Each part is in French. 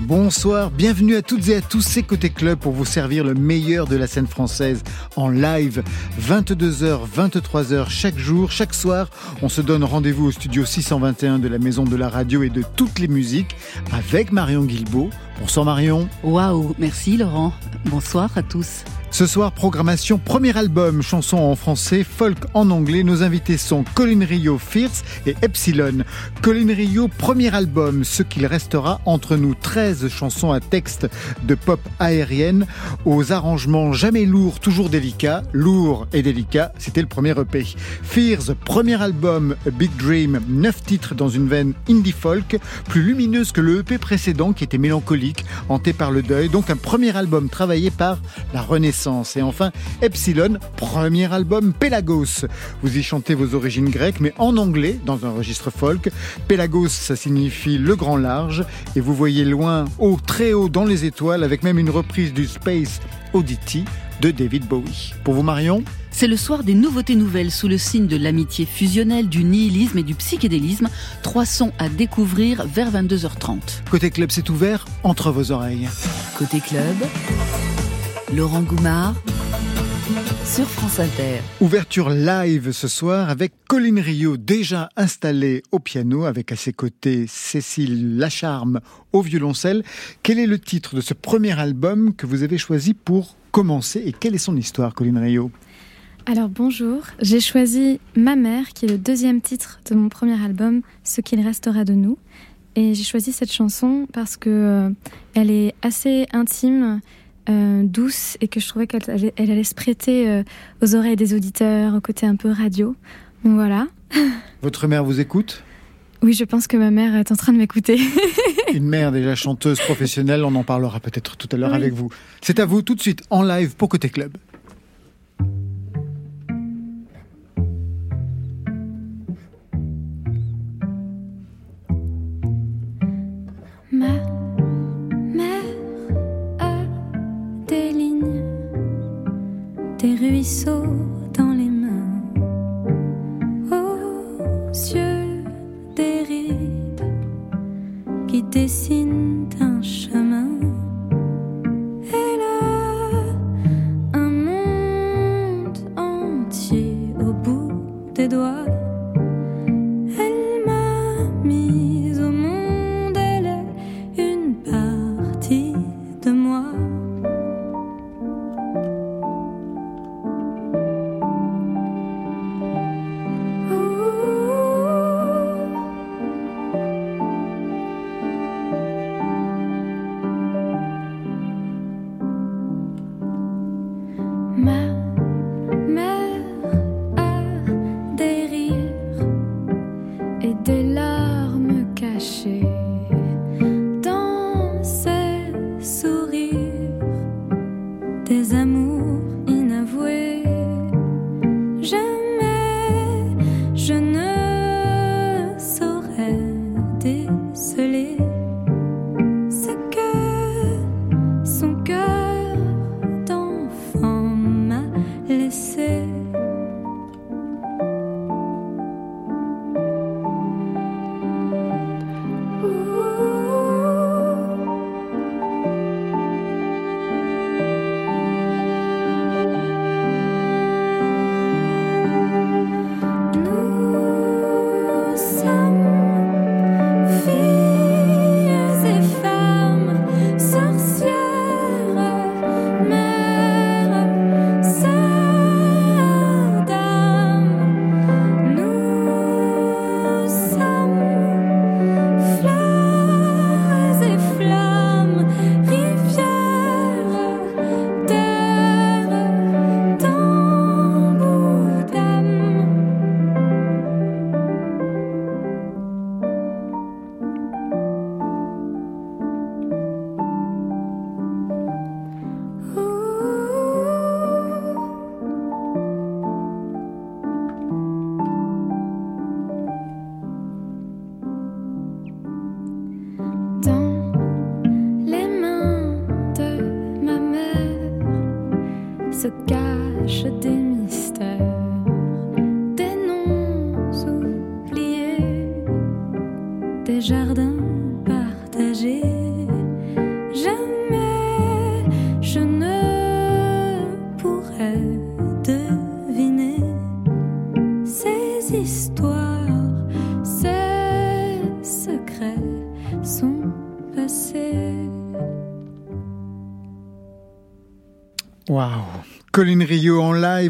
Bonsoir, bienvenue à toutes et à tous, c'est Côté Club pour vous servir le meilleur de la scène française en live, 22h, 23h chaque jour, chaque soir. On se donne rendez-vous au studio 621 de la Maison de la Radio et de toutes les musiques avec Marion Guilbault. Bonsoir Marion. Waouh, merci Laurent. Bonsoir à tous. Ce soir, programmation premier album, chanson en français, folk en anglais. Nos invités sont Colin Rio, Fierce et Epsilon. Colin Rio, premier album, ce qu'il restera entre nous. 13 chansons à texte de pop aérienne aux arrangements jamais lourds, toujours délicats. Lourd et délicat, c'était le premier EP. Fierce, premier album, Big Dream, 9 titres dans une veine indie folk, plus lumineuse que le EP précédent qui était mélancolique, hanté par le deuil. Donc un premier album travaillé par la Renaissance et enfin, Epsilon, premier album Pelagos. Vous y chantez vos origines grecques, mais en anglais, dans un registre folk. Pelagos, ça signifie le grand large. Et vous voyez loin, haut, très haut dans les étoiles, avec même une reprise du Space Oddity de David Bowie. Pour vous, Marion? C'est le soir des nouveautés nouvelles sous le signe de l'amitié fusionnelle, du nihilisme et du psychédélisme. Trois sons à découvrir vers 22h30. Côté club, c'est ouvert entre vos oreilles. Côté club, Laurent Goumard sur France Inter. Ouverture live ce soir avec Colin Rio déjà installé au piano avec à ses côtés Cécile Lacharme au violoncelle. Quel est le titre de ce premier album que vous avez choisi pour commencer et quelle est son histoire Colin Rio alors bonjour, j'ai choisi Ma mère qui est le deuxième titre de mon premier album Ce qu'il restera de nous et j'ai choisi cette chanson parce que euh, elle est assez intime euh, douce et que je trouvais qu'elle allait, elle allait se prêter euh, aux oreilles des auditeurs, au côté un peu radio. Donc voilà. Votre mère vous écoute? Oui, je pense que ma mère est en train de m'écouter. Une mère déjà chanteuse professionnelle, on en parlera peut-être tout à l'heure avec vous. C'est à vous tout de suite en live pour Côté Club. Des ruisseaux dans les mains, aux cieux des rides qui dessinent un chemin. Et là, un monde entier au bout des doigts.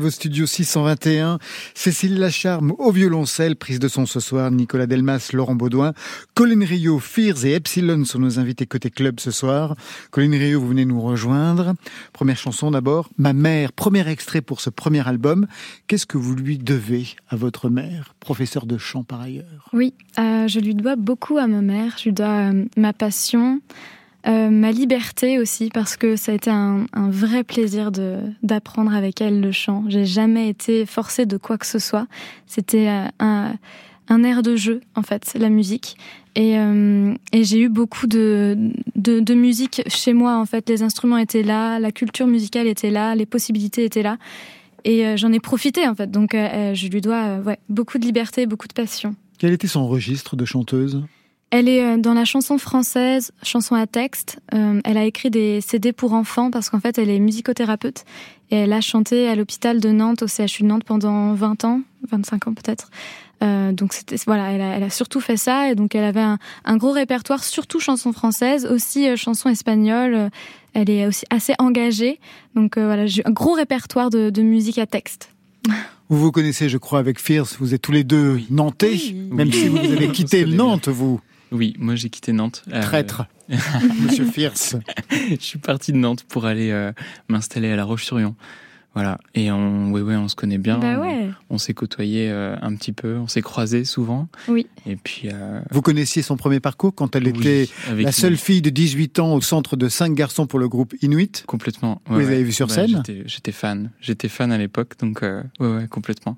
En live au studio 621, Cécile Lacharme au violoncelle, prise de son ce soir, Nicolas Delmas, Laurent Baudouin, Colline Rio, Fears et Epsilon sont nos invités côté club ce soir. Colline Rio, vous venez nous rejoindre. Première chanson d'abord, Ma mère, premier extrait pour ce premier album. Qu'est-ce que vous lui devez à votre mère, professeur de chant par ailleurs? Oui, euh, je lui dois beaucoup à ma mère, je lui dois euh, ma passion, euh, ma liberté aussi, parce que ça a été un, vrai plaisir d'apprendre avec elle le chant. J'ai jamais été forcée de quoi que ce soit. C'était euh, un, air de jeu, en fait, la musique. Et, euh, j'ai eu beaucoup de, musique chez moi, en fait. Les instruments étaient là, la culture musicale était là, les possibilités étaient là. Et j'en ai profité, en fait. Donc, je lui dois beaucoup de liberté, beaucoup de passion. Quel était son registre de chanteuse? Elle est euh, dans la chanson française, chanson à texte. Euh, elle a écrit des CD pour enfants parce qu'en fait, elle est musicothérapeute et elle a chanté à l'hôpital de Nantes, au CHU de Nantes pendant 20 ans, 25 ans peut-être. Euh, donc c'était voilà, elle a, elle a surtout fait ça et donc elle avait un, un gros répertoire, surtout chansons françaises, aussi euh, chansons espagnoles. Elle est aussi assez engagée, donc euh, voilà, j'ai un gros répertoire de, de musique à texte. Vous vous connaissez, je crois, avec Fierce. Vous êtes tous les deux nantais, Oui. même Oui. si vous avez quitté Nantes, vous. Oui, moi j'ai quitté Nantes. Euh, Traître, monsieur Fierce. je suis parti de Nantes pour aller euh, m'installer à La Roche-sur-Yon. Voilà. Et on, ouais, ouais, on se connaît bien. Bah ouais, On s'est côtoyés euh, un petit peu, on s'est croisés souvent. oui. Et puis. euh, Vous connaissiez son premier parcours quand elle oui, était avec la une- seule fille de 18 ans au centre de cinq garçons pour le groupe Inuit? Complètement. Vous les avez vus sur Bah, scène? j'étais- J'étais fan. J'étais fan à l'époque, donc euh, ouais, ouais, complètement.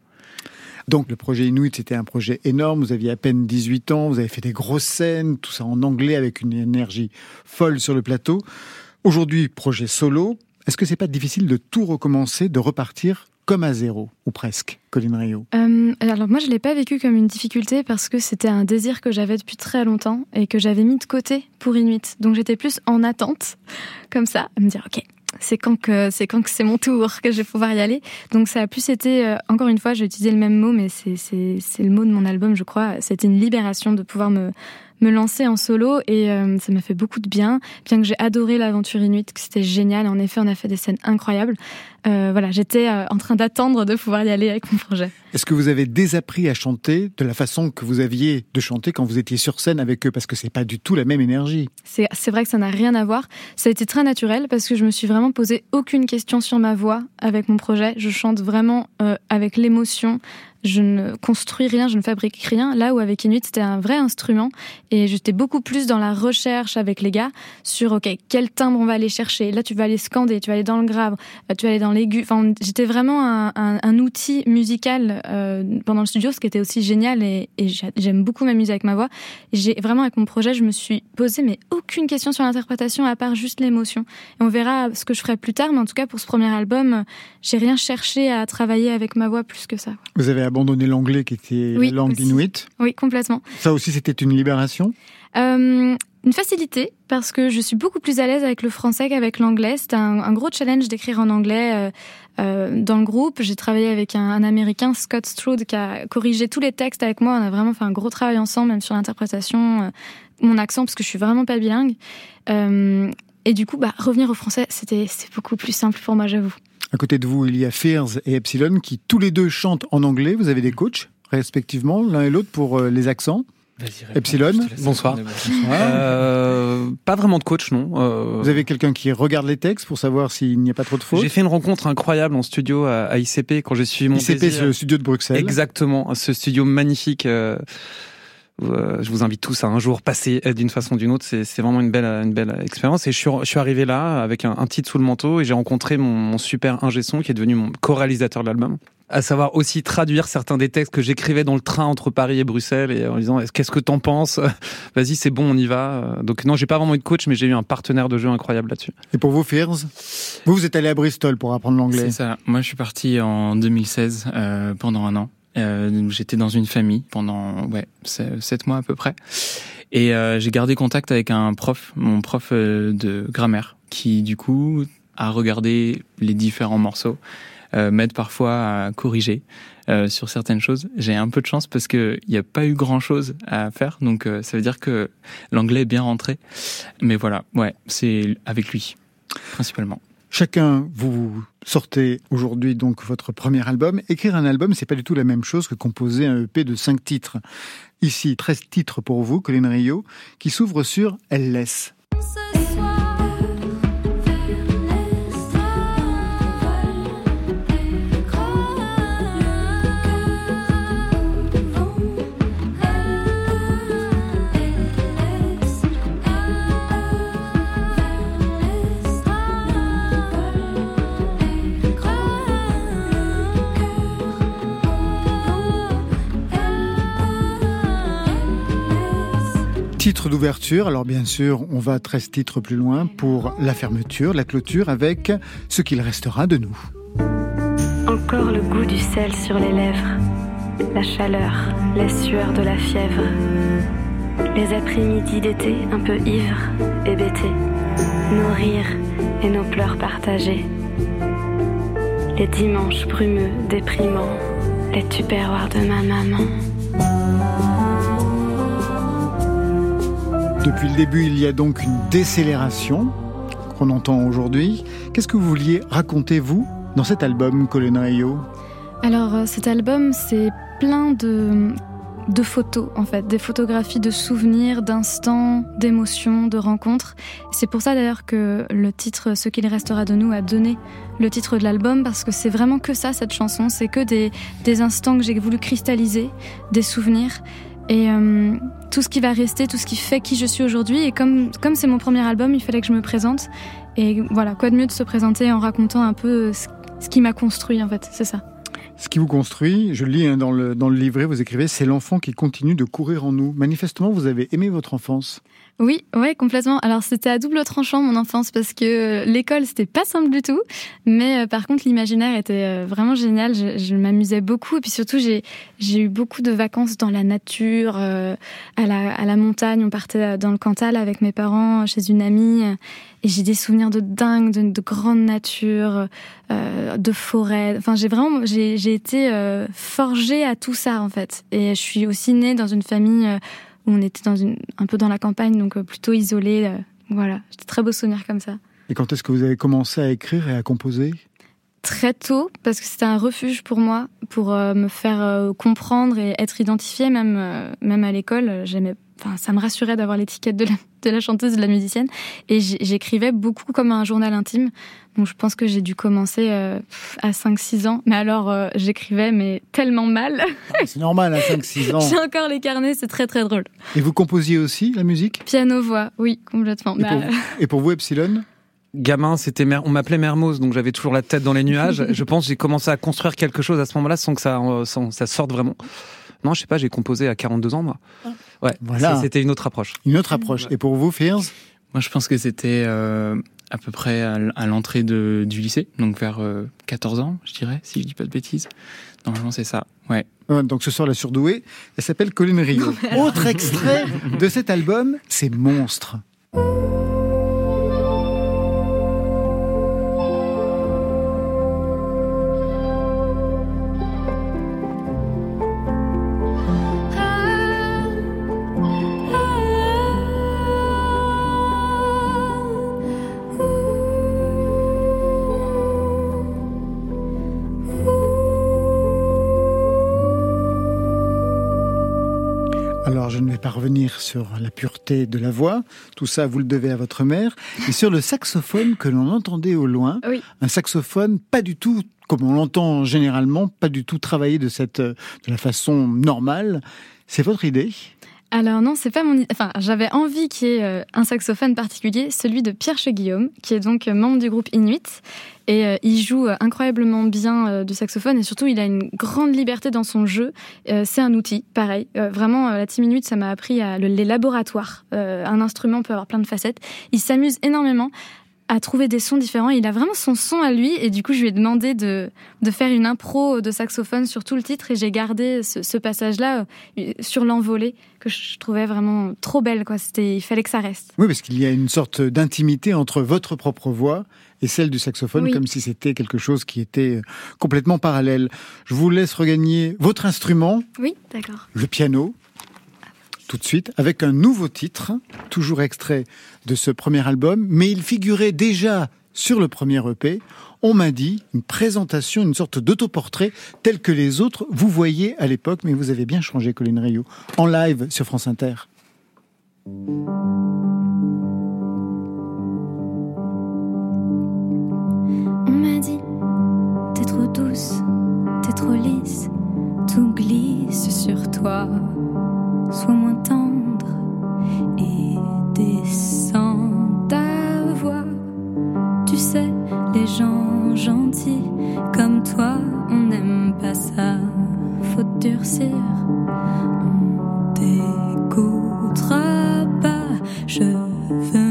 Donc le projet Inuit, c'était un projet énorme. Vous aviez à peine 18 ans, vous avez fait des grosses scènes, tout ça en anglais avec une énergie folle sur le plateau. Aujourd'hui, projet solo. Est-ce que c'est pas difficile de tout recommencer, de repartir comme à zéro, ou presque, Colin Rio Euh, alors moi je l'ai pas vécu comme une difficulté parce que c'était un désir que j'avais depuis très longtemps et que j'avais mis de côté pour Inuit. Donc j'étais plus en attente, comme ça, à me dire ok. C'est quand que c'est quand que c'est mon tour que je vais pouvoir y aller. Donc ça a plus été euh, encore une fois, j'ai utilisé le même mot, mais c'est le mot de mon album, je crois. C'était une libération de pouvoir me me lancer en solo et euh, ça m'a fait beaucoup de bien. Bien que j'ai adoré l'aventure Inuit, que c'était génial. En effet, on a fait des scènes incroyables. Euh, voilà, j'étais euh, en train d'attendre de pouvoir y aller avec mon projet. Est-ce que vous avez désappris à chanter de la façon que vous aviez de chanter quand vous étiez sur scène avec eux? Parce que c'est pas du tout la même énergie. C'est c'est vrai que ça n'a rien à voir. Ça a été très naturel parce que je me suis vraiment posé aucune question sur ma voix avec mon projet. Je chante vraiment avec l'émotion. Je ne construis rien, je ne fabrique rien. Là où avec Inuit, c'était un vrai instrument et j'étais beaucoup plus dans la recherche avec les gars sur OK, quel timbre on va aller chercher. Là, tu vas aller scander, tu vas aller dans le grave, euh, tu vas aller dans l'aigu. Enfin, j'étais vraiment un, outil musical euh, pendant le studio, ce qui était aussi génial et, et j'a- j'aime beaucoup m'amuser avec ma voix. J'ai vraiment avec mon projet, je me suis posé mais aucune question sur l'interprétation à part juste l'émotion. Et on verra ce que je ferai plus tard, mais en tout cas pour ce premier album, euh, j'ai rien cherché à travailler avec ma voix plus que ça. Abandonné l'anglais qui était Oui, la langue inuit. Oui, complètement. Ça aussi, c'était une libération. Euh, une facilité parce que je suis beaucoup plus à l'aise avec le français qu'avec l'anglais. C'était un, un gros challenge d'écrire en anglais euh, euh, dans le groupe. J'ai travaillé avec un, un américain, Scott Strode, qui a corrigé tous les textes avec moi. On a vraiment fait un gros travail ensemble, même sur l'interprétation, mon accent, parce que je suis vraiment pas bilingue. Et du coup, bah, revenir au français, c'était beaucoup plus simple pour moi, j'avoue. À côté de vous, il y a Fears et Epsilon qui tous les deux chantent en anglais. Vous avez des coachs, respectivement, l'un et l'autre pour euh, les accents. Epsilon, bonsoir. Euh, pas vraiment de coach, non. Euh, Vous avez quelqu'un qui regarde les textes pour savoir s'il n'y a pas trop de fautes. J'ai fait une rencontre incroyable en studio à, à ICP quand j'ai suivi mon ICP, désir. c'est le studio de Bruxelles. Exactement, ce studio magnifique. Euh, je vous invite tous à un jour passer d'une façon ou d'une autre. C'est vraiment une belle, une belle expérience. Et je suis, je suis arrivé là avec un, un titre sous le manteau et j'ai rencontré mon, mon super ingé son qui est devenu mon co-réalisateur de l'album à savoir aussi traduire certains des textes que j'écrivais dans le train entre Paris et Bruxelles et en disant qu'est-ce que t'en penses? Vas-y, c'est bon, on y va. Donc non, j'ai pas vraiment eu de coach, mais j'ai eu un partenaire de jeu incroyable là-dessus. Et pour vous, Fears Vous, vous êtes allé à Bristol pour apprendre l'anglais. C'est ça. Moi, je suis parti en 2016 euh, pendant un an. Euh, J'étais dans une famille pendant ouais sept mois à peu près, et euh, j'ai gardé contact avec un prof, mon prof euh, de grammaire, qui du coup a regardé les différents morceaux euh, m'aide parfois à corriger euh, sur certaines choses. J'ai un peu de chance parce qu'il n'y a pas eu grand chose à faire, donc euh, ça veut dire que l'anglais est bien rentré. Mais voilà, ouais, c'est avec lui principalement. Chacun, vous sortez aujourd'hui donc votre premier album. Écrire un album, c'est pas du tout la même chose que composer un EP de 5 titres. Ici, 13 titres pour vous, Colin Rio, qui s'ouvre sur Elle laisse. Titre d'ouverture, alors bien sûr, on va 13 titres plus loin pour la fermeture, la clôture avec ce qu'il restera de nous. Encore le goût du sel sur les lèvres, la chaleur, les sueurs de la fièvre, les après-midi d'été un peu ivres, hébétés, nos rires et nos pleurs partagés, les dimanches brumeux, déprimants, les tupéroirs de ma maman. Depuis le début, il y a donc une décélération qu'on entend aujourd'hui. Qu'est-ce que vous vouliez raconter, vous, dans cet album, Colin Rio Alors, euh, cet album, c'est plein de, photos, en fait, des photographies de souvenirs, d'instants, d'émotions, de rencontres. C'est pour ça d'ailleurs que le titre Ce qu'il restera de nous a donné le titre de l'album, parce que c'est vraiment que ça, cette chanson. C'est que des instants que j'ai voulu cristalliser, des souvenirs. Et euh, tout ce qui va rester, tout ce qui fait qui je suis aujourd'hui. Et comme comme c'est mon premier album, il fallait que je me présente. Et voilà, quoi de mieux de se présenter en racontant un peu ce, ce qui m'a construit en fait, c'est ça. Ce qui vous construit, je lis hein, dans, le, dans le livret, vous écrivez, c'est l'enfant qui continue de courir en nous. Manifestement, vous avez aimé votre enfance. Oui, ouais, complètement. Alors c'était à double tranchant mon enfance parce que l'école c'était pas simple du tout, mais euh, par contre l'imaginaire était euh, vraiment génial. Je, je m'amusais beaucoup et puis surtout j'ai j'ai eu beaucoup de vacances dans la nature, euh, à la à la montagne. On partait dans le Cantal avec mes parents chez une amie et j'ai des souvenirs de dingue, de, de grande nature, euh, de forêt. Enfin j'ai vraiment j'ai j'ai été euh, forgée à tout ça en fait. Et je suis aussi née dans une famille où on était dans une, un peu dans la campagne, donc plutôt isolé. Voilà, j'ai de très beaux souvenirs comme ça. Et quand est-ce que vous avez commencé à écrire et à composer? Très tôt, parce que c'était un refuge pour moi, pour euh, me faire euh, comprendre et être identifiée, même, euh, même à l'école. J'aimais, enfin, ça me rassurait d'avoir l'étiquette de la, de la chanteuse de la musicienne. Et j'écrivais beaucoup comme un journal intime. Donc je pense que j'ai dû commencer euh, à 5-6 ans. Mais alors, euh, j'écrivais, mais tellement mal. C'est normal, à 5-6 ans. J'ai encore les carnets, c'est très très drôle. Et vous composiez aussi la musique? Piano-voix, oui, complètement. Et, pour, et pour vous, Epsilon? Gamin, c'était on m'appelait Mermoz, donc j'avais toujours la tête dans les nuages. je pense que j'ai commencé à construire quelque chose à ce moment-là sans que ça, sans, ça sorte vraiment. Non, je sais pas, j'ai composé à 42 ans, moi. Ouais, voilà. c'était une autre approche. Une autre approche. Et pour vous, Fears Moi, je pense que c'était euh, à peu près à, à l'entrée du lycée, donc vers euh, 14 ans, je dirais, si je dis pas de bêtises. Normalement, c'est ça. Ouais. Donc ce soir, la surdouée, elle s'appelle Colin Rio. Autre extrait de cet album, c'est Monstre. Sur la pureté de la voix. Tout ça, vous le devez à votre mère. Et sur le saxophone que l'on entendait au loin, oui. un saxophone pas du tout comme on l'entend généralement, pas du tout travaillé de cette de la façon normale. C'est votre idée? Alors non, c'est pas mon. Enfin, j'avais envie qu'il y ait euh, un saxophone particulier, celui de Pierre Guillaume, qui est donc euh, membre du groupe Inuit. Et euh, il joue incroyablement bien du saxophone et surtout il a une grande liberté dans son jeu. c'est un outil, pareil. vraiment, la team Inuit, ça m'a appris à les laboratoires. un instrument peut avoir plein de facettes. Il s'amuse énormément à trouver des sons différents. Il a vraiment son son à lui et du coup je lui ai demandé de, de faire une impro de saxophone sur tout le titre et j'ai gardé ce, passage-là euh, sur l'envolée que je trouvais vraiment trop belle. Quoi. C'était, il fallait que ça reste. Oui, parce qu'il y a une sorte d'intimité entre votre propre voix et celle du saxophone, comme si c'était quelque chose qui était euh, complètement parallèle. Je vous laisse regagner votre instrument. Oui, d'accord. Le piano tout de suite avec un nouveau titre, toujours extrait de ce premier album, mais il figurait déjà sur le premier EP. On m'a dit une présentation, une sorte d'autoportrait tel que les autres vous voyez à l'époque, mais vous avez bien changé, Colin Rio, en live sur France Inter. On m'a dit, t'es trop douce, t'es trop lisse, tout glisse sur toi sois moins tendre et descends ta voix. Tu sais, les gens gentils comme toi, on n'aime pas ça. Faut durcir, on t'écoutera pas. Je veux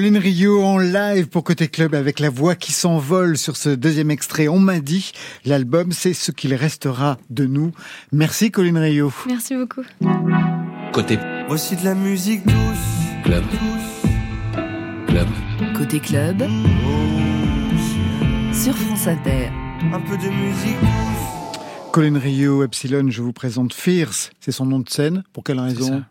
Colin Rio en live pour Côté Club avec la voix qui s'envole sur ce deuxième extrait. On m'a dit, l'album c'est ce qu'il restera de nous. Merci Colin Rio. Merci beaucoup. Côté. Voici de la musique douce. Club. Club. Côté Club. Oh. sur France Inter. Un peu de musique Colin Rio, Epsilon, je vous présente Fierce. C'est son nom de scène. Pour quelle raison?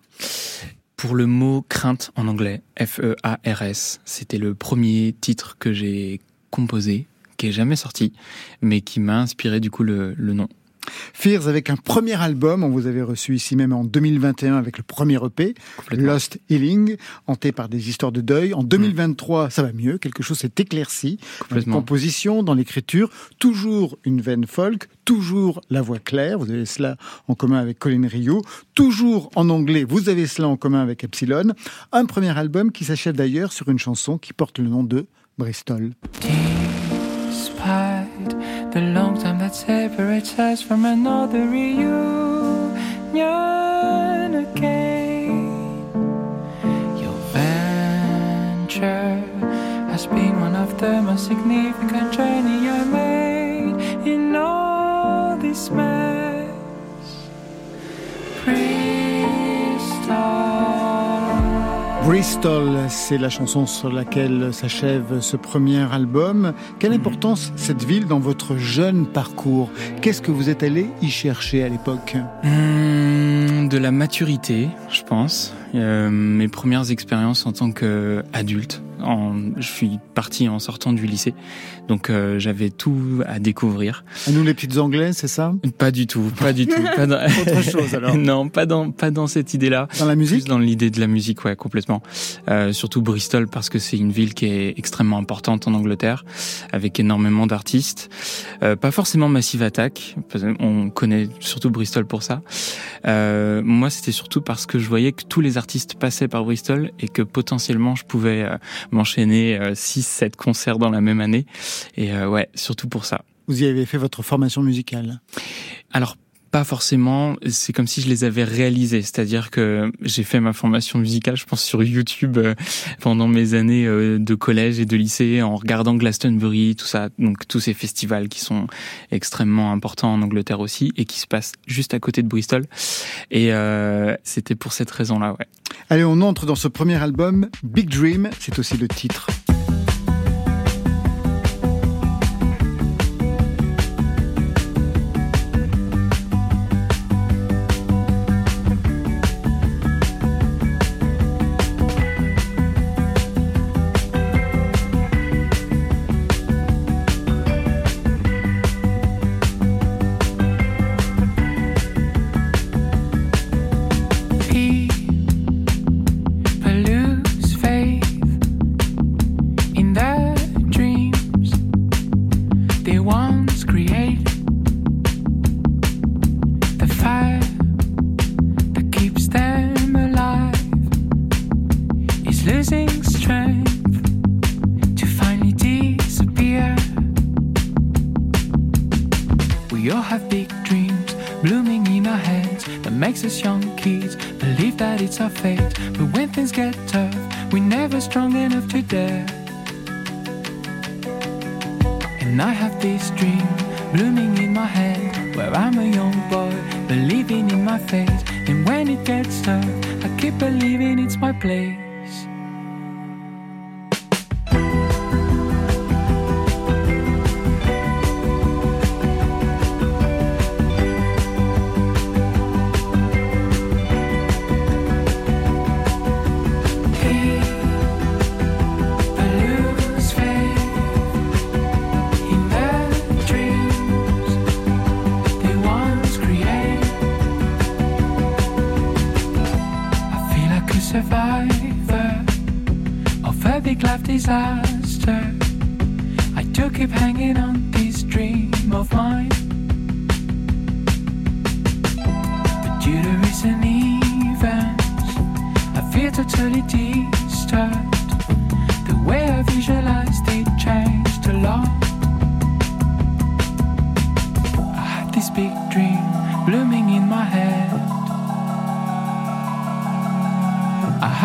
Pour le mot crainte en anglais, F-E-A-R-S. C'était le premier titre que j'ai composé, qui est jamais sorti, mais qui m'a inspiré du coup le, le nom. Fears avec un premier album, on vous avait reçu ici même en 2021 avec le premier EP, Lost Healing, hanté par des histoires de deuil. En 2023, ça va mieux, quelque chose s'est éclairci. Dans la composition, dans l'écriture, toujours une veine folk, toujours la voix claire, vous avez cela en commun avec Colin Rio, toujours en anglais, vous avez cela en commun avec Epsilon. Un premier album qui s'achève d'ailleurs sur une chanson qui porte le nom de Bristol. The long time that separates us from another reunion again. Your venture has been one of the most significant journey I made in all this mess. Bristol. Bristol, c'est la chanson sur laquelle s'achève ce premier album. Quelle importance cette ville dans votre jeune parcours? Qu'est-ce que vous êtes allé y chercher à l'époque? Mmh, De la maturité, je pense. Euh, mes premières expériences en tant qu'adulte je suis parti en sortant du lycée, donc euh, j'avais tout à découvrir. À nous les petites anglais, c'est ça? Pas du tout, pas du tout. Pas dans... Autre chose alors Non, pas dans pas dans cette idée-là. Dans la musique? Plus dans l'idée de la musique, ouais, complètement. Euh, surtout Bristol parce que c'est une ville qui est extrêmement importante en Angleterre, avec énormément d'artistes. Euh, pas forcément Massive Attack, on connaît surtout Bristol pour ça. Euh, moi, c'était surtout parce que je voyais que tous les artistes passaient par Bristol et que potentiellement je pouvais euh, m'enchaîner 6-7 euh, concerts dans la même année. Et euh, ouais, surtout pour ça. Vous y avez fait votre formation musicale? Alors pas forcément, c'est comme si je les avais réalisés, c'est-à-dire que j'ai fait ma formation musicale, je pense, sur YouTube euh, pendant mes années de collège et de lycée, en regardant Glastonbury, tout ça, donc tous ces festivals qui sont extrêmement importants en Angleterre aussi et qui se passent juste à côté de Bristol. Et euh, c'était pour cette raison-là, ouais. Allez, on entre dans ce premier album, Big Dream, c'est aussi le titre.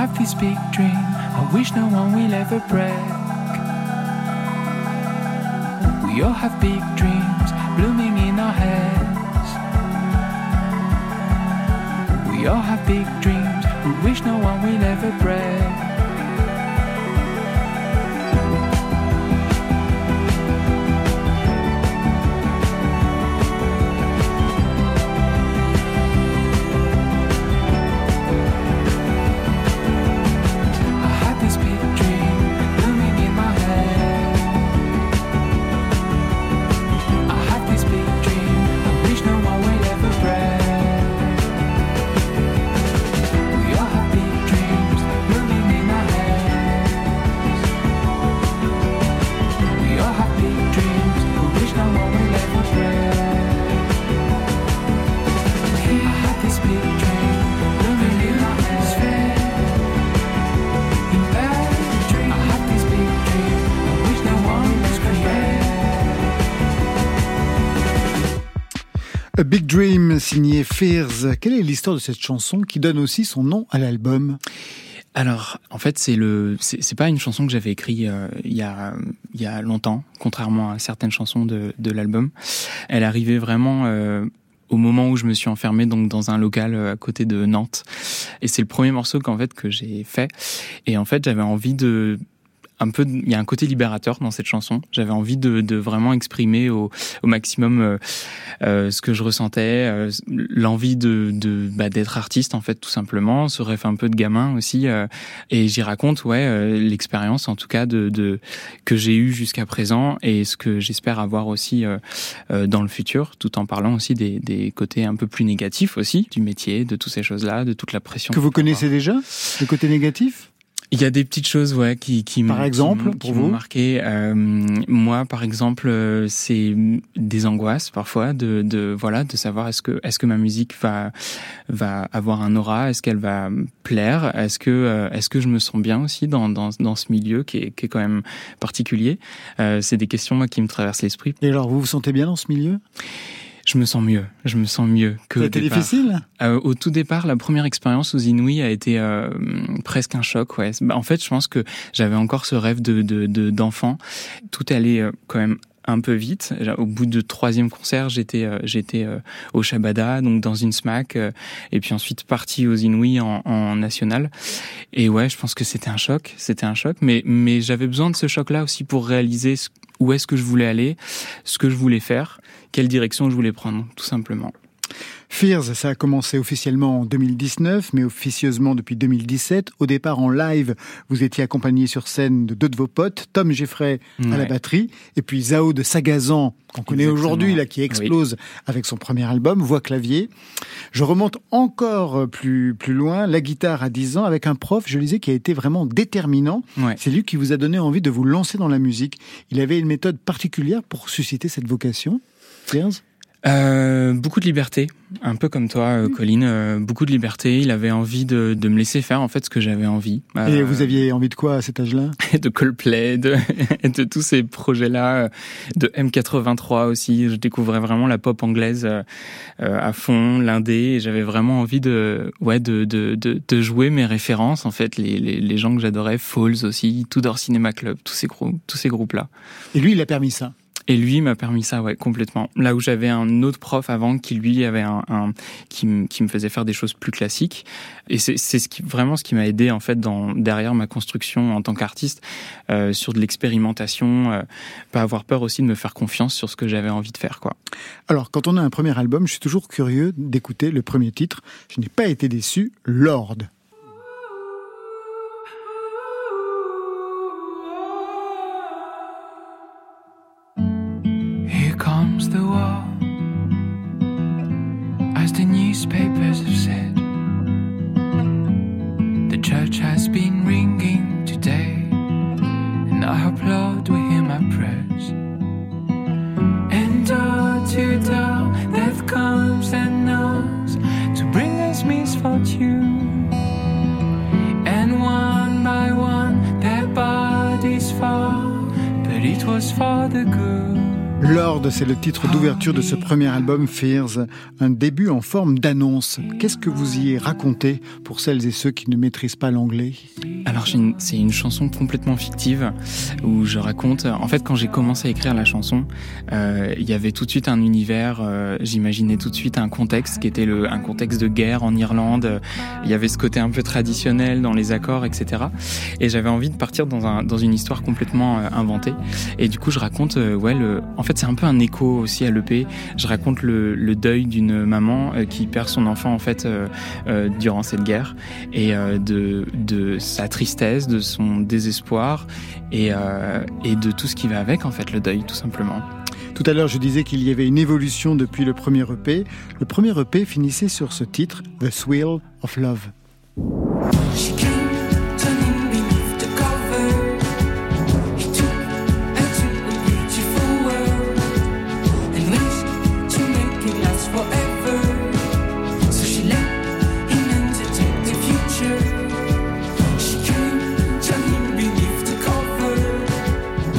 have this big dream I wish no one will ever break. We all have big dreams blooming in our heads. We all have big dreams we wish no one will ever break. Big Dream, signé Fears. Quelle est l'histoire de cette chanson qui donne aussi son nom à l'album? Alors, en fait, c'est le, c'est pas une chanson que j'avais écrite euh, il y a il y a longtemps, contrairement à certaines chansons de, l'album. Elle arrivait vraiment euh, au moment où je me suis enfermé donc dans un local euh, à côté de Nantes, et c'est le premier morceau qu'en fait que j'ai fait. Et en fait, j'avais envie de un peu, il y a un côté libérateur dans cette chanson. J'avais envie de, de, vraiment exprimer au, au maximum euh, euh, ce que je ressentais, euh, l'envie de, de bah, d'être artiste en fait tout simplement, ce rêve un peu de gamin aussi. Euh, et j'y raconte ouais euh, l'expérience en tout cas de, de que j'ai eu jusqu'à présent et ce que j'espère avoir aussi dans le futur, tout en parlant aussi des, des côtés un peu plus négatifs aussi du métier, de toutes ces choses là, de toute la pression que vous connaissez déjà, le côté négatif? Il y a des petites choses, ouais, qui, qui par exemple, qui, pour qui vous m'ont marqué. Euh, moi, par exemple, euh, c'est des angoisses parfois de, de voilà, de savoir est-ce que est-ce que ma musique va va avoir un aura, est-ce qu'elle va plaire, est-ce que euh, est-ce que je me sens bien aussi dans dans, dans ce milieu qui est, qui est quand même particulier. Euh, c'est des questions moi qui me traversent l'esprit. Et alors, vous vous sentez bien dans ce milieu? Je me sens mieux. Je me sens mieux que. C'était difficile. Euh, au tout départ, la première expérience aux Inouïs a été euh, presque un choc. Ouais. Bah, en fait, je pense que j'avais encore ce rêve de d'enfant. De, tout allait euh, quand même un peu vite. Au bout de troisième concert, j'étais euh, j'étais euh, au Shabada, donc dans une smack, euh, et puis ensuite parti aux Inouïs en, en national. Et ouais, je pense que c'était un choc, c'était un choc, mais mais j'avais besoin de ce choc-là aussi pour réaliser ce, où est-ce que je voulais aller, ce que je voulais faire, quelle direction je voulais prendre, tout simplement. Fears, ça a commencé officiellement en 2019, mais officieusement depuis 2017. Au départ, en live, vous étiez accompagné sur scène de deux de vos potes, Tom ouais. à la batterie, et puis Zao de Sagazan, qu'on connaît aujourd'hui, là, qui explose oui. avec son premier album, voix clavier. Je remonte encore plus, plus loin, la guitare à 10 ans, avec un prof, je lisais, qui a été vraiment déterminant. Ouais. C'est lui qui vous a donné envie de vous lancer dans la musique. Il avait une méthode particulière pour susciter cette vocation. Fears? Euh, beaucoup de liberté, un peu comme toi, euh, Colline. Euh, beaucoup de liberté. Il avait envie de, de me laisser faire en fait ce que j'avais envie. Et vous aviez envie de quoi à cet âge-là? De Coldplay, de, de tous ces projets-là, de M83 aussi. Je découvrais vraiment la pop anglaise à fond, l'indé. Et j'avais vraiment envie de, ouais, de, de, de, de, jouer mes références en fait, les, les, les gens que j'adorais, Falls aussi, Tudor Cinema Club, tous ces groupes, tous ces groupes-là. Et lui, il a permis ça? Et lui m'a permis ça, ouais, complètement. Là où j'avais un autre prof avant qui lui avait un, un qui, qui me faisait faire des choses plus classiques. Et c'est ce vraiment ce qui m'a aidé en fait dans derrière ma construction en tant qu'artiste euh, sur de l'expérimentation, euh, pas avoir peur aussi de me faire confiance sur ce que j'avais envie de faire, quoi. Alors quand on a un premier album, je suis toujours curieux d'écouter le premier titre. Je n'ai pas été déçu, Lord. Newspapers have said, the church has been ringing today, and I applaud we hear my prayers. And door to door, death comes and knocks to bring us misfortune. And one by one, their bodies fall, but it was for the good. Lord, c'est le titre d'ouverture de ce premier album Fears, un début en forme d'annonce. Qu'est-ce que vous y racontez pour celles et ceux qui ne maîtrisent pas l'anglais? Alors c'est une chanson complètement fictive où je raconte, en fait quand j'ai commencé à écrire la chanson, euh, il y avait tout de suite un univers, euh, j'imaginais tout de suite un contexte qui était un contexte de guerre en Irlande, il y avait ce côté un peu traditionnel dans les accords, etc. Et j'avais envie de partir dans une histoire complètement euh, inventée. Et du coup je raconte, ouais, le, en fait c'est un peu un écho aussi à l'EP. Je raconte le, le deuil d'une maman euh, qui perd son enfant en fait euh, euh, durant cette guerre et euh, de, de sa tristesse, de son désespoir et, euh, et de tout ce qui va avec en fait le deuil tout simplement. Tout à l'heure, je disais qu'il y avait une évolution depuis le premier EP. Le premier EP finissait sur ce titre, The Thrill of Love.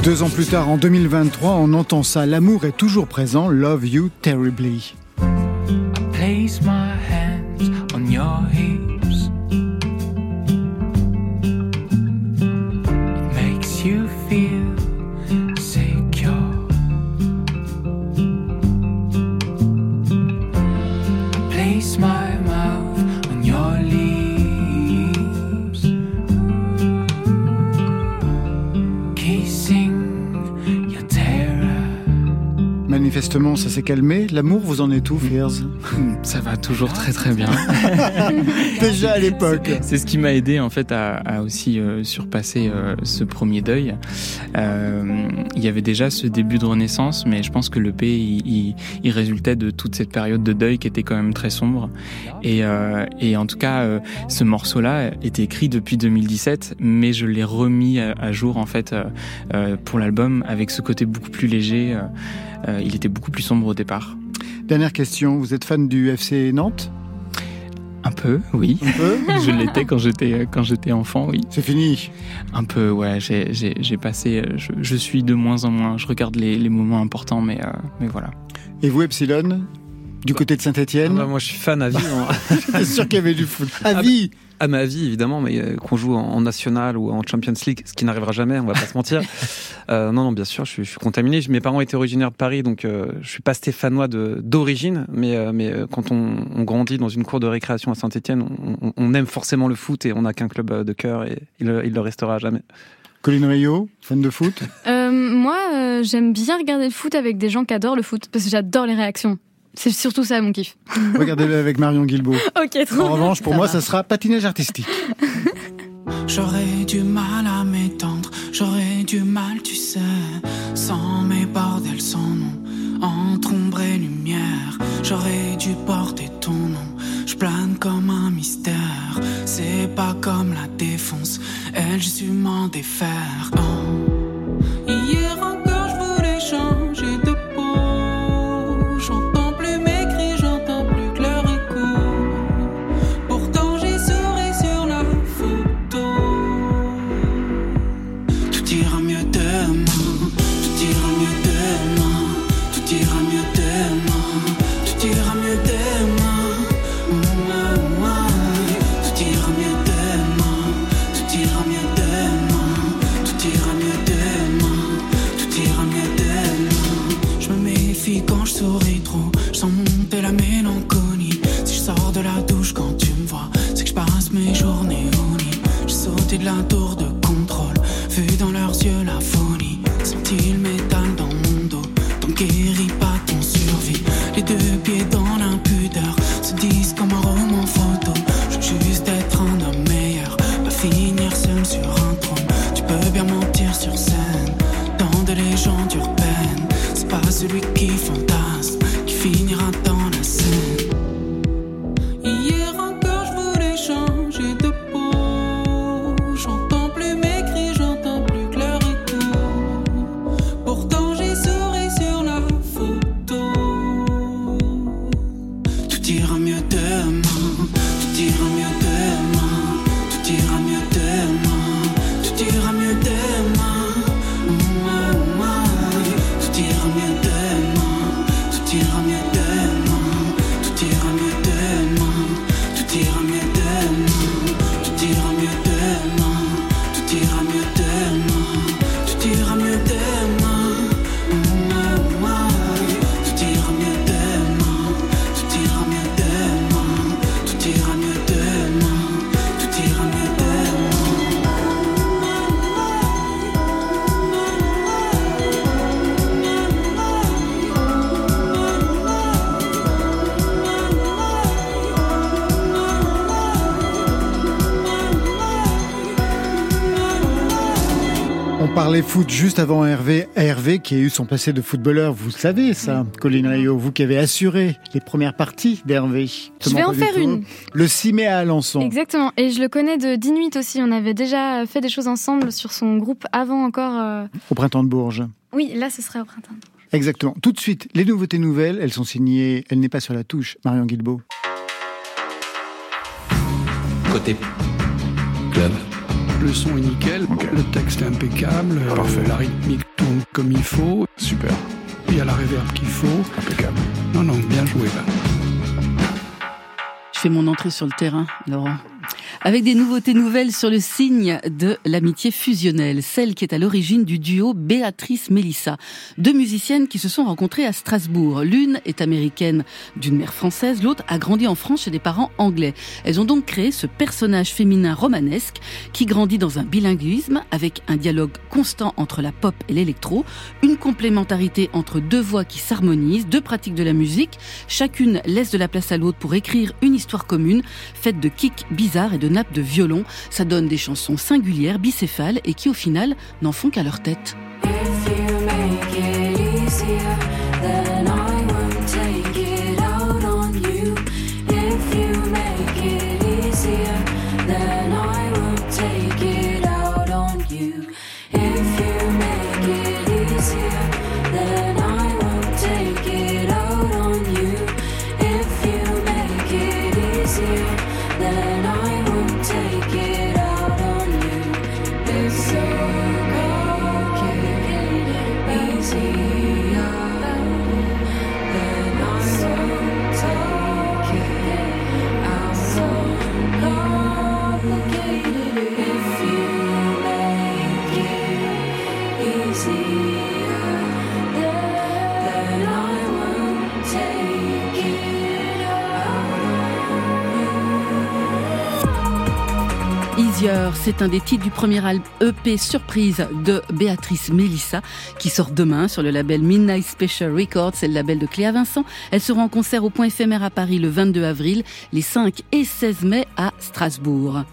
Deux ans plus tard, en 2023, on entend ça. L'amour est toujours présent. Love you terribly. Manifestement, ça s'est calmé. L'amour, vous en êtes où, Fears Ça va toujours très très bien. Déjà à l'époque. C'est ce qui m'a aidé en fait à, à aussi euh, surpasser euh, ce premier deuil. Euh, il y avait déjà ce début de renaissance, mais je pense que le P il, il, il résultait de toute cette période de deuil qui était quand même très sombre. Et, et en tout cas, ce morceau-là était écrit depuis 2017, mais je l'ai remis à, à, jour en fait pour l'album avec ce côté beaucoup plus léger. Euh, euh, il était beaucoup plus sombre au départ. Dernière question, vous êtes fan du FC Nantes? Un peu, oui. Un peu? Je l'étais quand j'étais quand j'étais enfant, oui. C'est fini? Un peu, ouais. J'ai j'ai passé. Je, je, suis de moins en moins. Je regarde les, les moments importants, mais euh, mais voilà. Et vous, Epsilon? Du côté de Saint-Etienne bah, Moi, je suis fan à vie. C'est sûr qu'il y avait du foot. À vie à ma vie, évidemment, mais euh, qu'on joue en, en, national ou en Champions League, ce qui n'arrivera jamais, on va pas se mentir. Euh, non, non, bien sûr, je suis, je suis, contaminé. Mes parents étaient originaires de Paris, donc euh, je suis pas stéphanois d'origine, mais, euh, mais quand on, on, grandit dans une cour de récréation à Saint-Etienne, on, on, aime forcément le foot et on n'a qu'un club de cœur et il, il le restera jamais. Colline Rio, fan de foot? Euh, Moi, j'aime bien regarder le foot avec des gens qui adorent le foot, parce que j'adore les réactions. C'est surtout ça mon kiff. Regardez-le avec Marion Guilbault. ok, trop En revanche, pour ça moi, va. ça sera patinage artistique. J'aurais du mal à m'étendre, j'aurais du mal, tu sais, sans mes bordels sans nom, entre ombre et lumière. J'aurais dû porter ton nom, je plane comme un mystère. C'est pas comme la défonce, elle, j'ai su m'en défaire. Oh. Hier encore, je voulais changer de parlait foot juste avant Hervé. Hervé qui a eu son passé de footballeur, vous savez ça, Colline Rio, vous qui avez assuré les premières parties d'Hervé. Je vais en faire une. Le 6 mai à Alençon. Exactement. Et je le connais de d'Inuit aussi. On avait déjà fait des choses ensemble sur son groupe avant encore. Euh... Au printemps de Bourges. Oui, là ce serait au printemps. de Bourges. Exactement. Tout de suite, les nouveautés nouvelles, elles sont signées, elle n'est pas sur la touche, Marion Guilbeault. Côté club. Le son est nickel, okay. le texte est impeccable, Parfait. la rythmique tourne comme il faut. Super. Il y a la réverb qu'il faut. Impeccable. Non, non, bien joué là. fais mon entrée sur le terrain, Laurent avec des nouveautés nouvelles sur le signe de l'amitié fusionnelle, celle qui est à l'origine du duo Béatrice-Mélissa. Deux musiciennes qui se sont rencontrées à Strasbourg. L'une est américaine d'une mère française, l'autre a grandi en France chez des parents anglais. Elles ont donc créé ce personnage féminin romanesque qui grandit dans un bilinguisme avec un dialogue constant entre la pop et l'électro, une complémentarité entre deux voix qui s'harmonisent, deux pratiques de la musique. Chacune laisse de la place à l'autre pour écrire une histoire commune faite de kicks bizarres et de nappes de violon. Ça donne des chansons singulières, bicéphales et qui au final n'en font qu'à leur tête. C'est un des titres du premier album EP surprise de Béatrice Mélissa qui sort demain sur le label Midnight Special Records, c'est le label de Cléa Vincent. Elle sera en concert au point éphémère à Paris le 22 avril, les 5 et 16 mai à Strasbourg.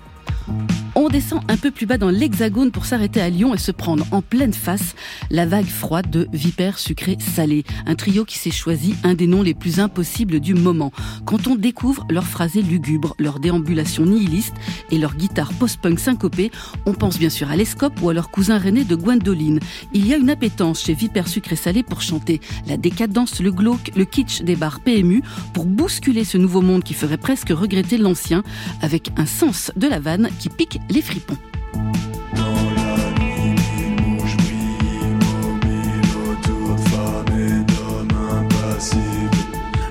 On descend un peu plus bas dans l'Hexagone pour s'arrêter à Lyon et se prendre en pleine face la vague froide de Vipère sucré salé. Un trio qui s'est choisi un des noms les plus impossibles du moment. Quand on découvre leur phrasé lugubre, leur déambulation nihiliste et leur guitare post-punk syncopée, on pense bien sûr à l'Escope ou à leur cousin René de Gwendoline. Il y a une appétence chez Vipère sucré salé pour chanter la décadence, le glauque, le kitsch des bars PMU pour bousculer ce nouveau monde qui ferait presque regretter l'ancien avec un sens de la vanne qui pique les fripons.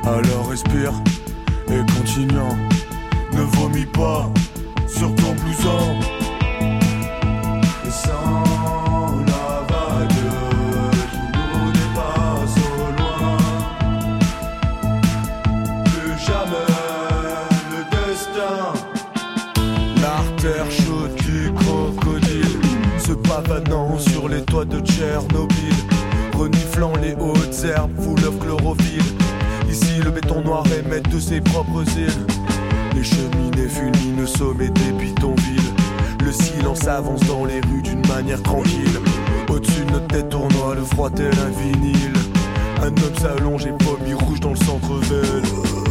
Alors respire et continuant, ne vomis pas sur ton blouson. Full of chlorophylle. Ici le béton noir émet de ses propres îles. Les cheminées fulminent le sommet des bidonvilles. Le silence avance dans les rues d'une manière tranquille. Au-dessus de notre tête tournoie le froid tel un vinyle. Un homme s'allonge et pommes rouge dans le centre-ville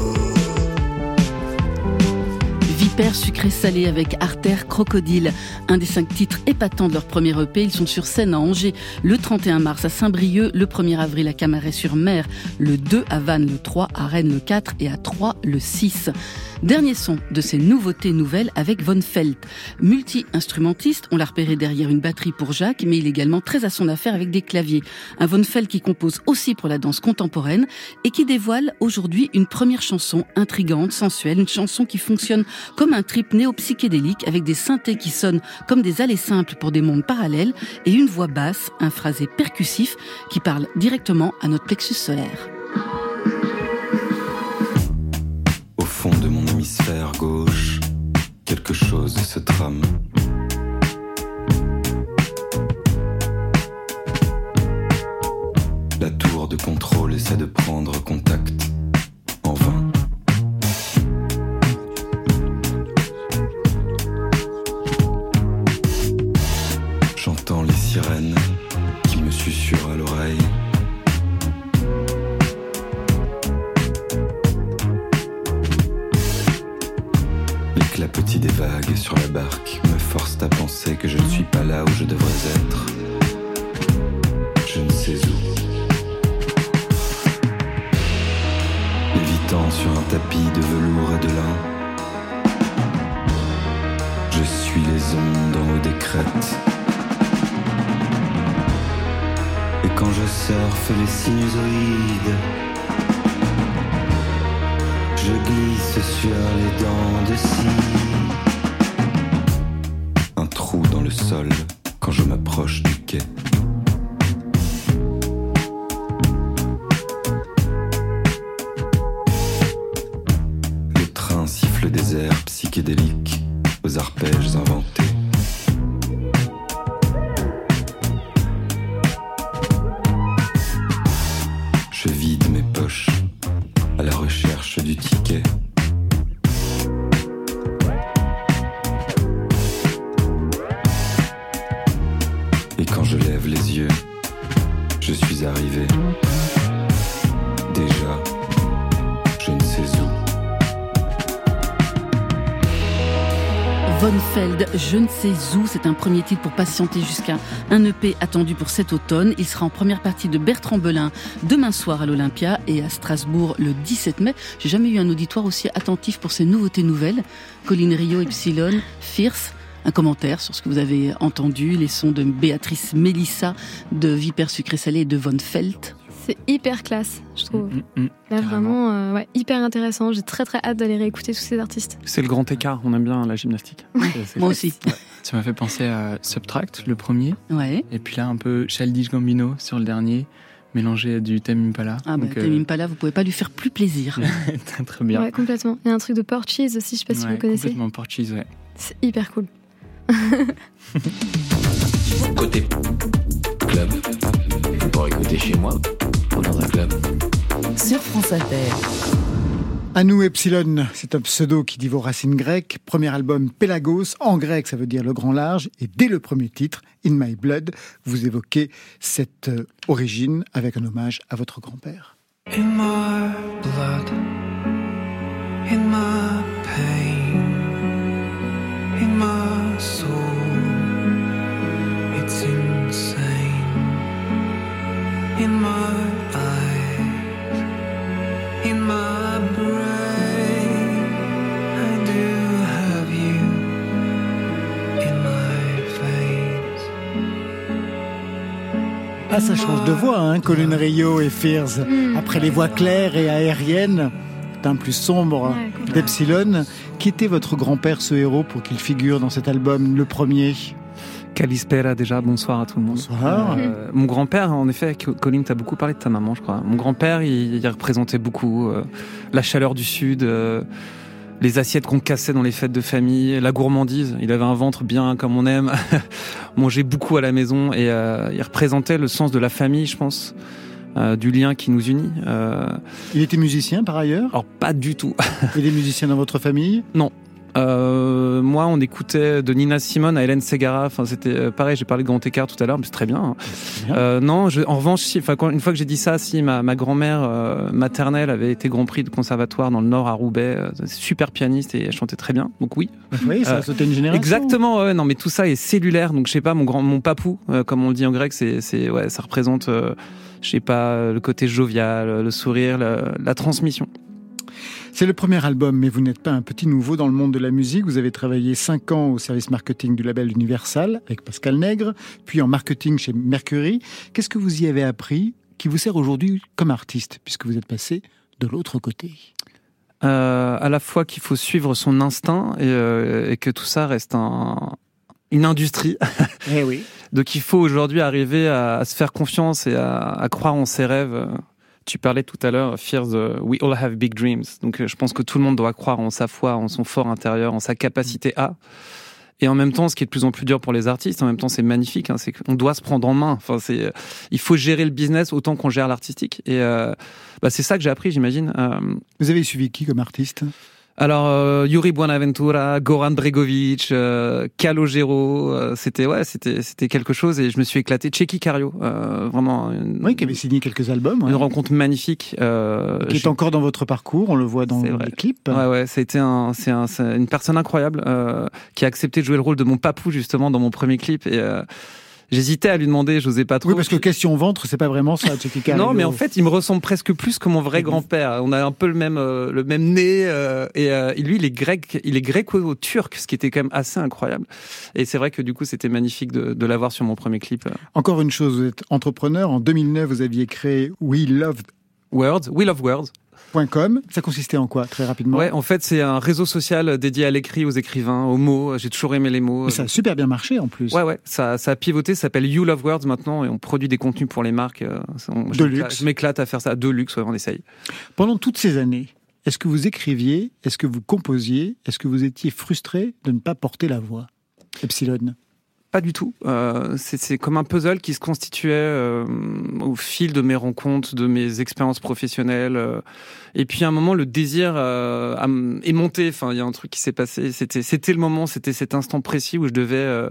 Vipère sucré salé avec Artère Crocodile, un des cinq titres épatants de leur premier EP. Ils sont sur scène à Angers le 31 mars, à Saint-Brieuc le 1er avril, à Camaret-sur-Mer le 2, à Vannes le 3, à Rennes le 4 et à Troyes le 6. Dernier son de ces nouveautés nouvelles avec Von Felt. Multi-instrumentiste, on l'a repéré derrière une batterie pour Jacques, mais il est également très à son affaire avec des claviers. Un Von Felt qui compose aussi pour la danse contemporaine et qui dévoile aujourd'hui une première chanson intrigante, sensuelle, une chanson qui fonctionne comme un trip néo-psychédélique avec des synthés qui sonnent comme des allées simples pour des mondes parallèles et une voix basse, un phrasé percussif qui parle directement à notre plexus solaire. Au fond de mon hémisphère gauche, quelque chose se trame. La tour de contrôle essaie de prendre contact. En vain. Qui me susurrent à l'oreille. Les clapotis des vagues sur la barque me forcent à penser que je ne suis pas là où je devrais être. Je ne sais où. Lévitant sur un tapis de velours et de lin. Je suis les ondes en haut des. quand je surfe les sinusoïdes. Je glisse sur les dents de scie. Un trou dans le sol quand je m'approche du quai. Je ne sais où, c'est un premier titre pour patienter jusqu'à un EP attendu pour cet automne. Il sera en première partie de Bertrand Belin demain soir à l'Olympia et à Strasbourg le 17 mai. J'ai jamais eu un auditoire aussi attentif pour ces nouveautés nouvelles. Colline Rio, Epsilon, Fierce. Un commentaire sur ce que vous avez entendu, les sons de Béatrice Mélissa, de Viper Sucré Salé et de Von Feld. C'est hyper classe, je trouve. Mm, mm, Là, carrément. vraiment, euh, ouais, hyper intéressant. J'ai très très hâte d'aller réécouter tous ces artistes. C'est le grand écart, on aime bien la gymnastique. Moi aussi. Ça m'a fait penser à Subtract, le premier. Ouais. Et puis là, un peu Childish Gambino sur le dernier, mélangé à du Tame Impala. Ah bah, Donc, euh, Tame Impala, vous pouvez pas lui faire plus plaisir. très, très bien. Ouais, complètement. Il y a un truc de Porches aussi, je sais pas si vous connaissez. Complètement Portuguese, ouais. C'est hyper cool. Côté club, pour écouter chez moi dans un club. Sur France Inter. À nous Epsilon, c'est un pseudo qui dit vos racines grecques. Premier album Pelagos, en grec ça veut dire le grand large. Et dès le premier titre, In My Blood, vous évoquez cette euh, origine avec un hommage à votre grand-père. In my blood, in my pain, in my soul, it's insane. In my Ah, ça change de voix, hein, Colin Rio et Fears. Après les voix claires et aériennes, d'un plus sombre Ouais, d'Epsilon. Qui était votre grand-père, ce héros, pour qu'il figure dans cet album, le premier? Kalispera déjà, bonsoir à tout le monde. Bonsoir. Euh, mon grand-père, en effet, Co- Colin, t'as beaucoup parlé de ta maman, je crois. Mon grand-père, il, il représentait beaucoup euh, la chaleur du Sud, euh, les assiettes qu'on cassait dans les fêtes de famille, la gourmandise. Il avait un ventre bien comme on aime, mangeait beaucoup à la maison et euh, il représentait le sens de la famille, je pense. euh, du lien qui nous unit. Euh, Il était musicien par ailleurs? Alors pas du tout. Il est musicien dans votre famille? Non. Euh, moi, on écoutait de Nina Simone à Hélène Segara. Enfin, c'était euh, pareil. J'ai parlé de Grand Écart tout à l'heure, mais c'est très bien. hein. bien. Euh, non, je, en revanche, si, quand- une fois que j'ai dit ça, si ma, ma grand-mère euh, maternelle avait été Grand Prix de conservatoire dans le Nord à Roubaix, euh, super pianiste et elle chantait très bien. Donc oui. Oui, ça a sauté une génération. Exactement. Ouais, non, mais tout ça est cellulaire. Donc je sais pas, mon grand, mon papou, euh, comme on le dit en grec, c'est, c'est, ouais, ça représente, euh, je sais pas, le côté jovial, le sourire, la, la transmission. C'est le premier album, mais vous n'êtes pas un petit nouveau dans le monde de la musique. Vous avez travaillé cinq ans au service marketing du label Universal avec Pascal Nègre, puis en marketing chez Mercury. Qu'est-ce que vous y avez appris qui vous sert aujourd'hui comme artiste, puisque vous êtes passé de l'autre côté? Euh, à la fois qu'il faut suivre son instinct et, euh, et que tout ça reste un, une industrie. Eh oui. Donc il faut aujourd'hui arriver à, à se faire confiance et à, à croire en ses rêves. Tu parlais tout à l'heure, Fears, euh, we all have big dreams. Donc euh, je pense que tout le monde doit croire en sa foi, en son fort intérieur, en sa capacité à. Et en même temps, ce qui est de plus en plus dur pour les artistes, en même temps, c'est magnifique. Hein, c'est qu'on doit se prendre en main. Euh, il faut gérer le business autant qu'on gère l'artistique. Et bah, c'est ça que j'ai appris, j'imagine. Vous avez suivi qui comme artiste? Alors, euh, Yuri Buenaventura, Goran Bregovic, euh, Calogero, euh, c'était ouais, c'était c'était quelque chose et je me suis éclaté. Checky Cario, euh, vraiment une, Oui, qui avait signé quelques albums. ouais. une rencontre magnifique. Euh, Qui est encore dans votre parcours, on le voit dans les clips. Ouais, ouais, c'était un, c'est un, une personne incroyable euh, qui a accepté de jouer le rôle de mon papou justement dans mon premier clip et euh, j'hésitais à lui demander, j'osais pas trop. Oui, parce que question ventre, c'est pas vraiment ça. Non, mais en fait, il me ressemble presque plus que mon vrai grand-père. On a un peu le même, euh, le même nez, euh, et, euh, lui, il est grec, il est gréco-turc, ce qui était quand même assez incroyable. Et c'est vrai que du coup, c'était magnifique de, de l'avoir sur mon premier clip. Encore une chose, vous êtes entrepreneur. En 2009, vous aviez créé We Love Words, We Love Words. .com, ça consistait en quoi, très rapidement? Ouais, en fait, c'est un réseau social dédié à l'écrit, aux écrivains, aux mots. J'ai toujours aimé les mots. Mais ça a super bien marché en plus. Ouais, ouais, ça, ça a pivoté, ça s'appelle You Love Words maintenant, et on produit des contenus pour les marques. euh, on- De je luxe. m'éclate- Je m'éclate à faire ça, de luxe, ouais, on essaye. Pendant toutes ces années, est-ce que vous écriviez Est-ce que vous composiez Est-ce que vous étiez frustré de ne pas porter la voix? Epsilon. Pas du tout. Euh, c'est comme un puzzle qui se constituait euh, au fil de mes rencontres, de mes expériences professionnelles. euh. et puis à un moment, le désir est monté. Enfin, il y a un truc qui s'est passé. C'était c'était le moment, c'était cet instant précis où je devais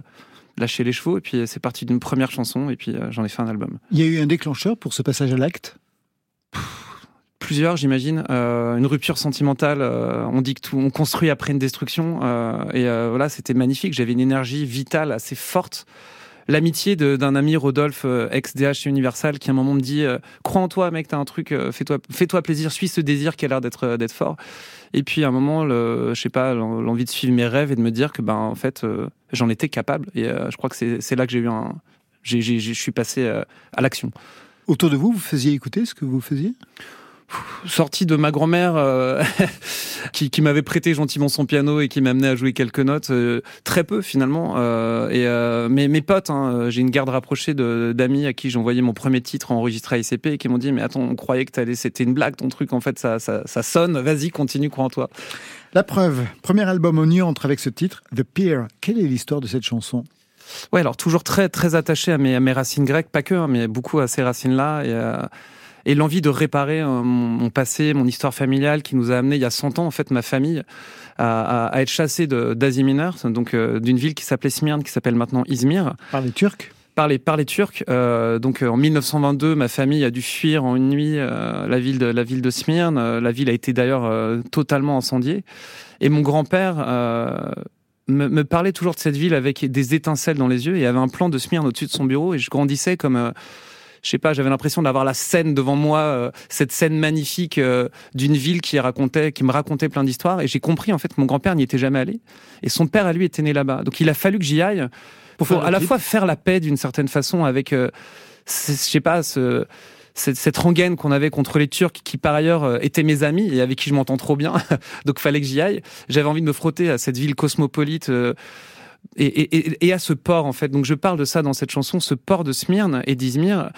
lâcher les chevaux. Et puis c'est parti d'une première chanson. Et puis j'en ai fait un album. Il y a eu un déclencheur pour ce passage à l'acte? Plusieurs, j'imagine. Euh, une rupture sentimentale. euh, on dit que tout, on construit après une destruction. euh, et voilà, c'était magnifique. J'avais une énergie vitale assez forte. L'amitié d'un ami Rodolphe, ex-DH Universal, qui à un moment me dit Crois en toi, mec, t'as un truc, fais-toi fais-toi plaisir, suis ce désir qui a l'air d'être d'être fort. Et puis à un moment, je sais pas, l'en- l'envie de suivre mes rêves et de me dire que ben en fait, j'en étais capable. Et je crois que c'est là que j'ai eu un. Je suis passé à l'action. Autour de vous, vous faisiez écouter ce que vous faisiez? Sorti de ma grand-mère euh, qui, qui m'avait prêté gentiment son piano et qui m'amenait à jouer quelques notes euh, très peu finalement euh, et mes, potes hein, j'ai une garde rapprochée d'amis à qui j'ai envoyé mon premier titre enregistré à ICP et qui m'ont dit mais attends on croyait que t'allais c'était une blague ton truc en fait ça, ça, ça sonne vas-y continue crois en toi La preuve, premier album on y entre avec ce titre, The Peer. Quelle est l'histoire de cette chanson? Ouais, alors toujours très très attaché à mes, à mes racines grecques, pas que, hein, mais beaucoup à ces racines-là et, et l'envie de réparer euh, mon, mon passé, mon histoire familiale qui nous a amené il y a 100 ans en fait ma famille à, à- à être chassée d'Asie mineure, donc euh, d'une ville qui s'appelait Smyrne, qui s'appelle maintenant Izmir. Par les Turcs? Par les, par les Turcs. Euh, donc en 1922, ma famille a dû fuir en une nuit euh, la ville de la ville de Smyrne. La ville a été d'ailleurs euh, totalement incendiée. Et mon grand-père me, me parlait toujours de cette ville avec des étincelles dans les yeux et avait un plan de Smyrne au-dessus de son bureau. Et je grandissais comme je sais pas, j'avais l'impression d'avoir la scène devant moi, euh, cette scène magnifique euh, d'une ville qui racontait, qui me racontait plein d'histoires. Et j'ai compris en fait que mon grand-père n'y était jamais allé, et son père à lui était né là-bas. Donc il a fallu que j'y aille pour, à la fois faire la paix d'une certaine façon avec, euh, je sais pas, ce, cette, cette rengaine qu'on avait contre les Turcs qui par ailleurs euh, étaient mes amis et avec qui je m'entends trop bien. Donc fallait que j'y aille. J'avais envie de me frotter à cette ville cosmopolite. euh, et, à ce port en fait. Donc je parle de ça dans cette chanson, ce port de Smyrne et d'Izmir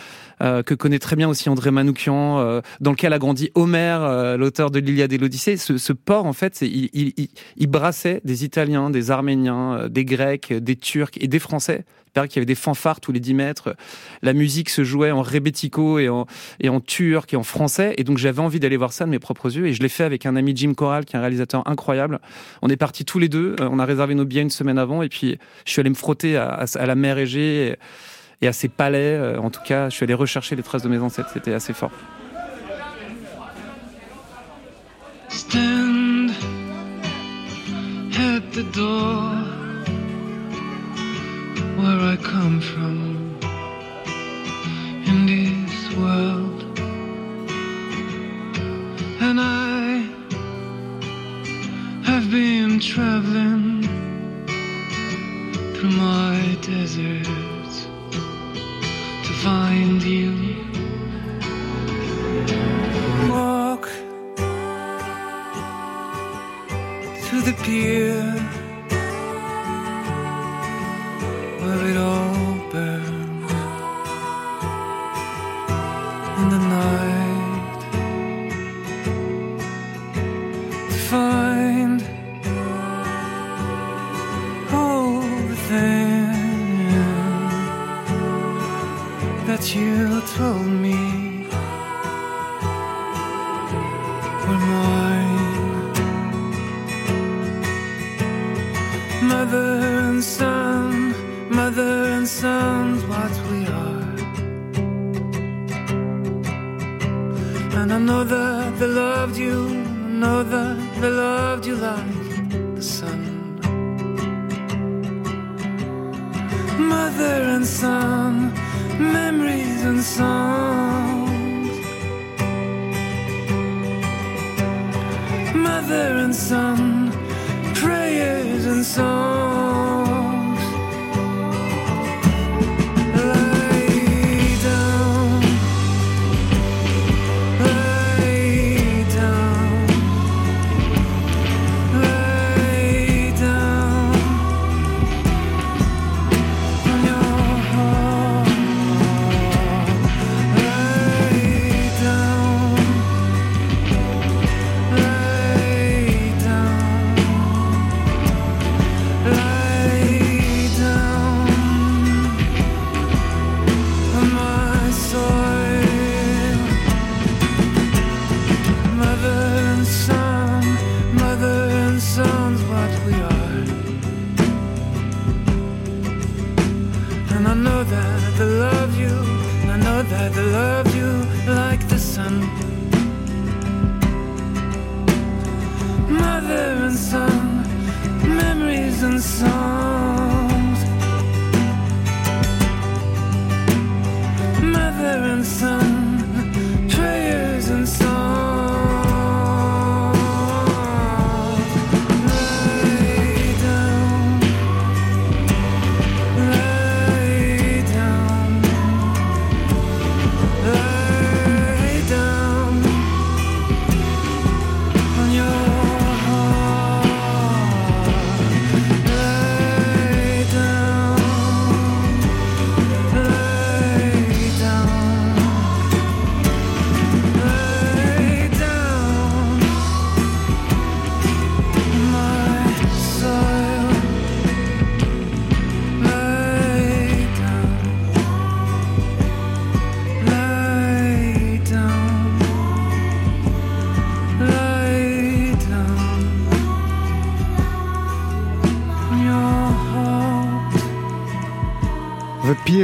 euh, que connaît très bien aussi André Manoukian, euh, dans lequel a grandi Homère, euh, l'auteur de l'Iliade et l'Odyssée. Ce, port en fait, il, brassait des Italiens, des Arméniens, euh, des Grecs, des Turcs et des Français. Il paraît qu'il y avait des fanfares tous les 10 mètres. La musique se jouait en rébético et en, et en turc et en français. Et donc j'avais envie d'aller voir ça de mes propres yeux. Et je l'ai fait avec un ami Jim Corral, qui est un réalisateur incroyable. On est partis tous les deux. On a réservé nos billets une semaine avant. Et puis je suis allé me frotter à, la mer Égée et, et à ses palais. Euh, En tout cas, je suis allé rechercher les traces de mes ancêtres. C'était assez fort. stand at the door where I come from in this world, and I have been traveling my deserts to find you. Walk to the pier you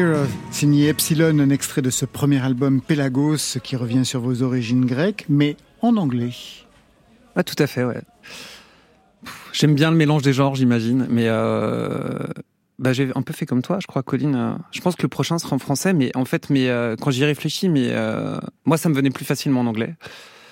The Pier, signé Epsilon, un extrait de ce premier album Pelagos qui revient sur vos origines grecques, mais en anglais. Ah, tout à fait, ouais. J'aime bien le mélange des genres, j'imagine, mais euh, bah, j'ai un peu fait comme toi, je crois, Colline. euh, Je pense que le prochain sera en français, mais en fait, mais euh, quand j'y réfléchis, mais euh, moi, ça me venait plus facilement en anglais.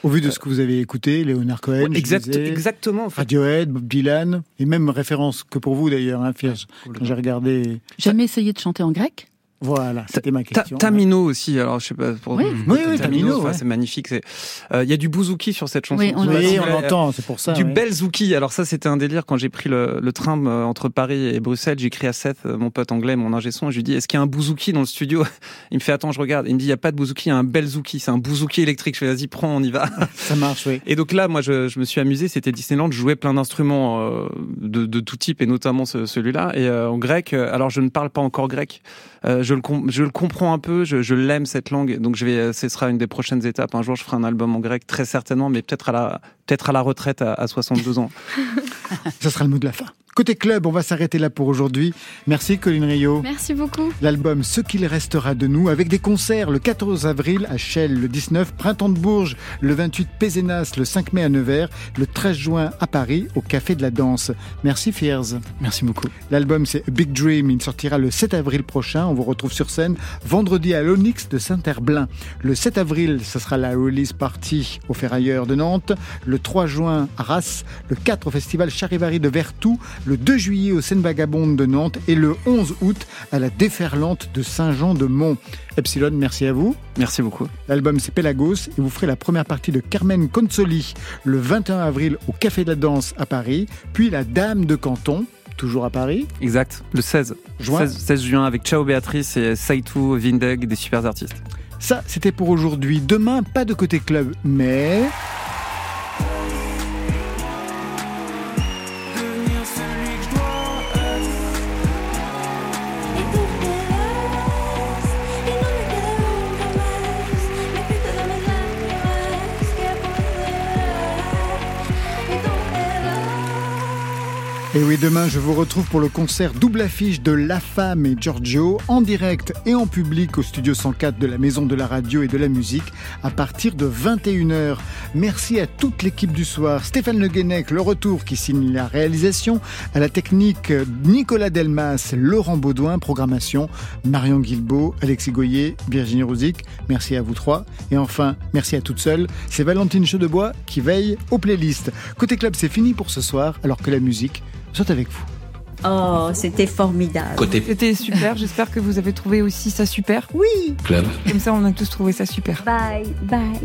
Au vu de ce que vous avez écouté, Leonard Cohen, Exact, disais, exactement. En fait. Radiohead, Bob Dylan, et même référence que pour vous d'ailleurs, hein, Fierge, quand j'ai regardé. Jamais essayé de chanter en grec Voilà, c'était ma Ta- question. Tamino aussi, alors je sais pas. Pour... Oui. Oui, oui, Tamino, ouais. c'est magnifique. euh, Il y a du bouzouki sur cette chanson. Oui, on Oui, on l'entend, c'est pour ça. Du ouais. bel Zouki. Alors ça, c'était un délire quand j'ai pris le, le train euh, entre Paris et Bruxelles. J'ai écrit à Seth, euh, mon pote anglais, mon ingé son, et je lui dis est-ce qu'il y a un bouzouki dans le studio? Il me fait attends, je regarde. Il me dit il y a pas de bouzouki, il y a un bel Zouki. C'est un bouzouki électrique. Je fais vas-y, prends, on y va. Ça marche, oui. Et donc là, moi, je, je me suis amusé. C'était Disneyland. Je jouais plein d'instruments euh, de, de tout type, et notamment ce- celui-là. Et euh, en grec, alors je ne parle pas encore grec. Je, le je le comprends un peu. Je, je l'aime cette langue. Donc je vais. euh, Ce sera une des prochaines étapes. Un jour, je ferai un album en grec, très certainement, mais peut-être à la peut-être à la retraite à, à 62 ans. Ça sera le mot de la fin. Côté club, on va s'arrêter là pour aujourd'hui. Merci Colline Rio. Merci beaucoup. L'album Ce qu'il restera de nous avec des concerts le 14 avril à Chelles, le 19 Printemps de Bourges, le 28 Pézenas, le 5 mai à Nevers, le 13 juin à Paris au Café de la Danse. Merci Fiers. Merci beaucoup. L'album c'est A Big Dream, il sortira le 7 avril prochain. On vous retrouve sur scène vendredi à l'Onyx de Saint-Herblain. Le 7 avril, ce sera la release party au Ferrailleur de Nantes. Le 3 juin à Arras, le 4 au Festival Charivari de Vertou, le 2 juillet au Seine Vagabonde de Nantes et le 11 août à la Déferlante de Saint-Jean-de-Mont. Epsilon, merci à vous. Merci beaucoup. L'album c'est Pelagos et vous ferez la première partie de Carmen Consoli le 21 avril au Café de la Danse à Paris, puis La Dame de Canton, toujours à Paris. Exact. Le 16 Juin. 16, 16 juin avec Ciao Béatrice et Saitou, Vindeg, des super artistes. Ça, c'était pour aujourd'hui. Demain, pas de côté club, mais... Et oui, demain, je vous retrouve pour le concert double affiche de La Femme et Giorgio, en direct et en public au Studio 104 de la Maison de la Radio et de la Musique, à partir de 21h. Merci à toute l'équipe du soir. Stéphane Le Guenec, le retour qui signe la réalisation, à la technique Nicolas Delmas, Laurent Baudouin, programmation, Marion Guilbeault, Alexis Goyer, Virginie Rouzic. Merci à vous trois. Et enfin, merci à toutes seules. C'est Valentine Chedebois qui veille aux playlists. Côté club, c'est fini pour ce soir, alors que la musique avec vous. Oh, c'était formidable. Côté C'était super, j'espère que vous avez trouvé aussi ça super. Oui. club. Comme ça, on a tous trouvé ça super. Bye, bye.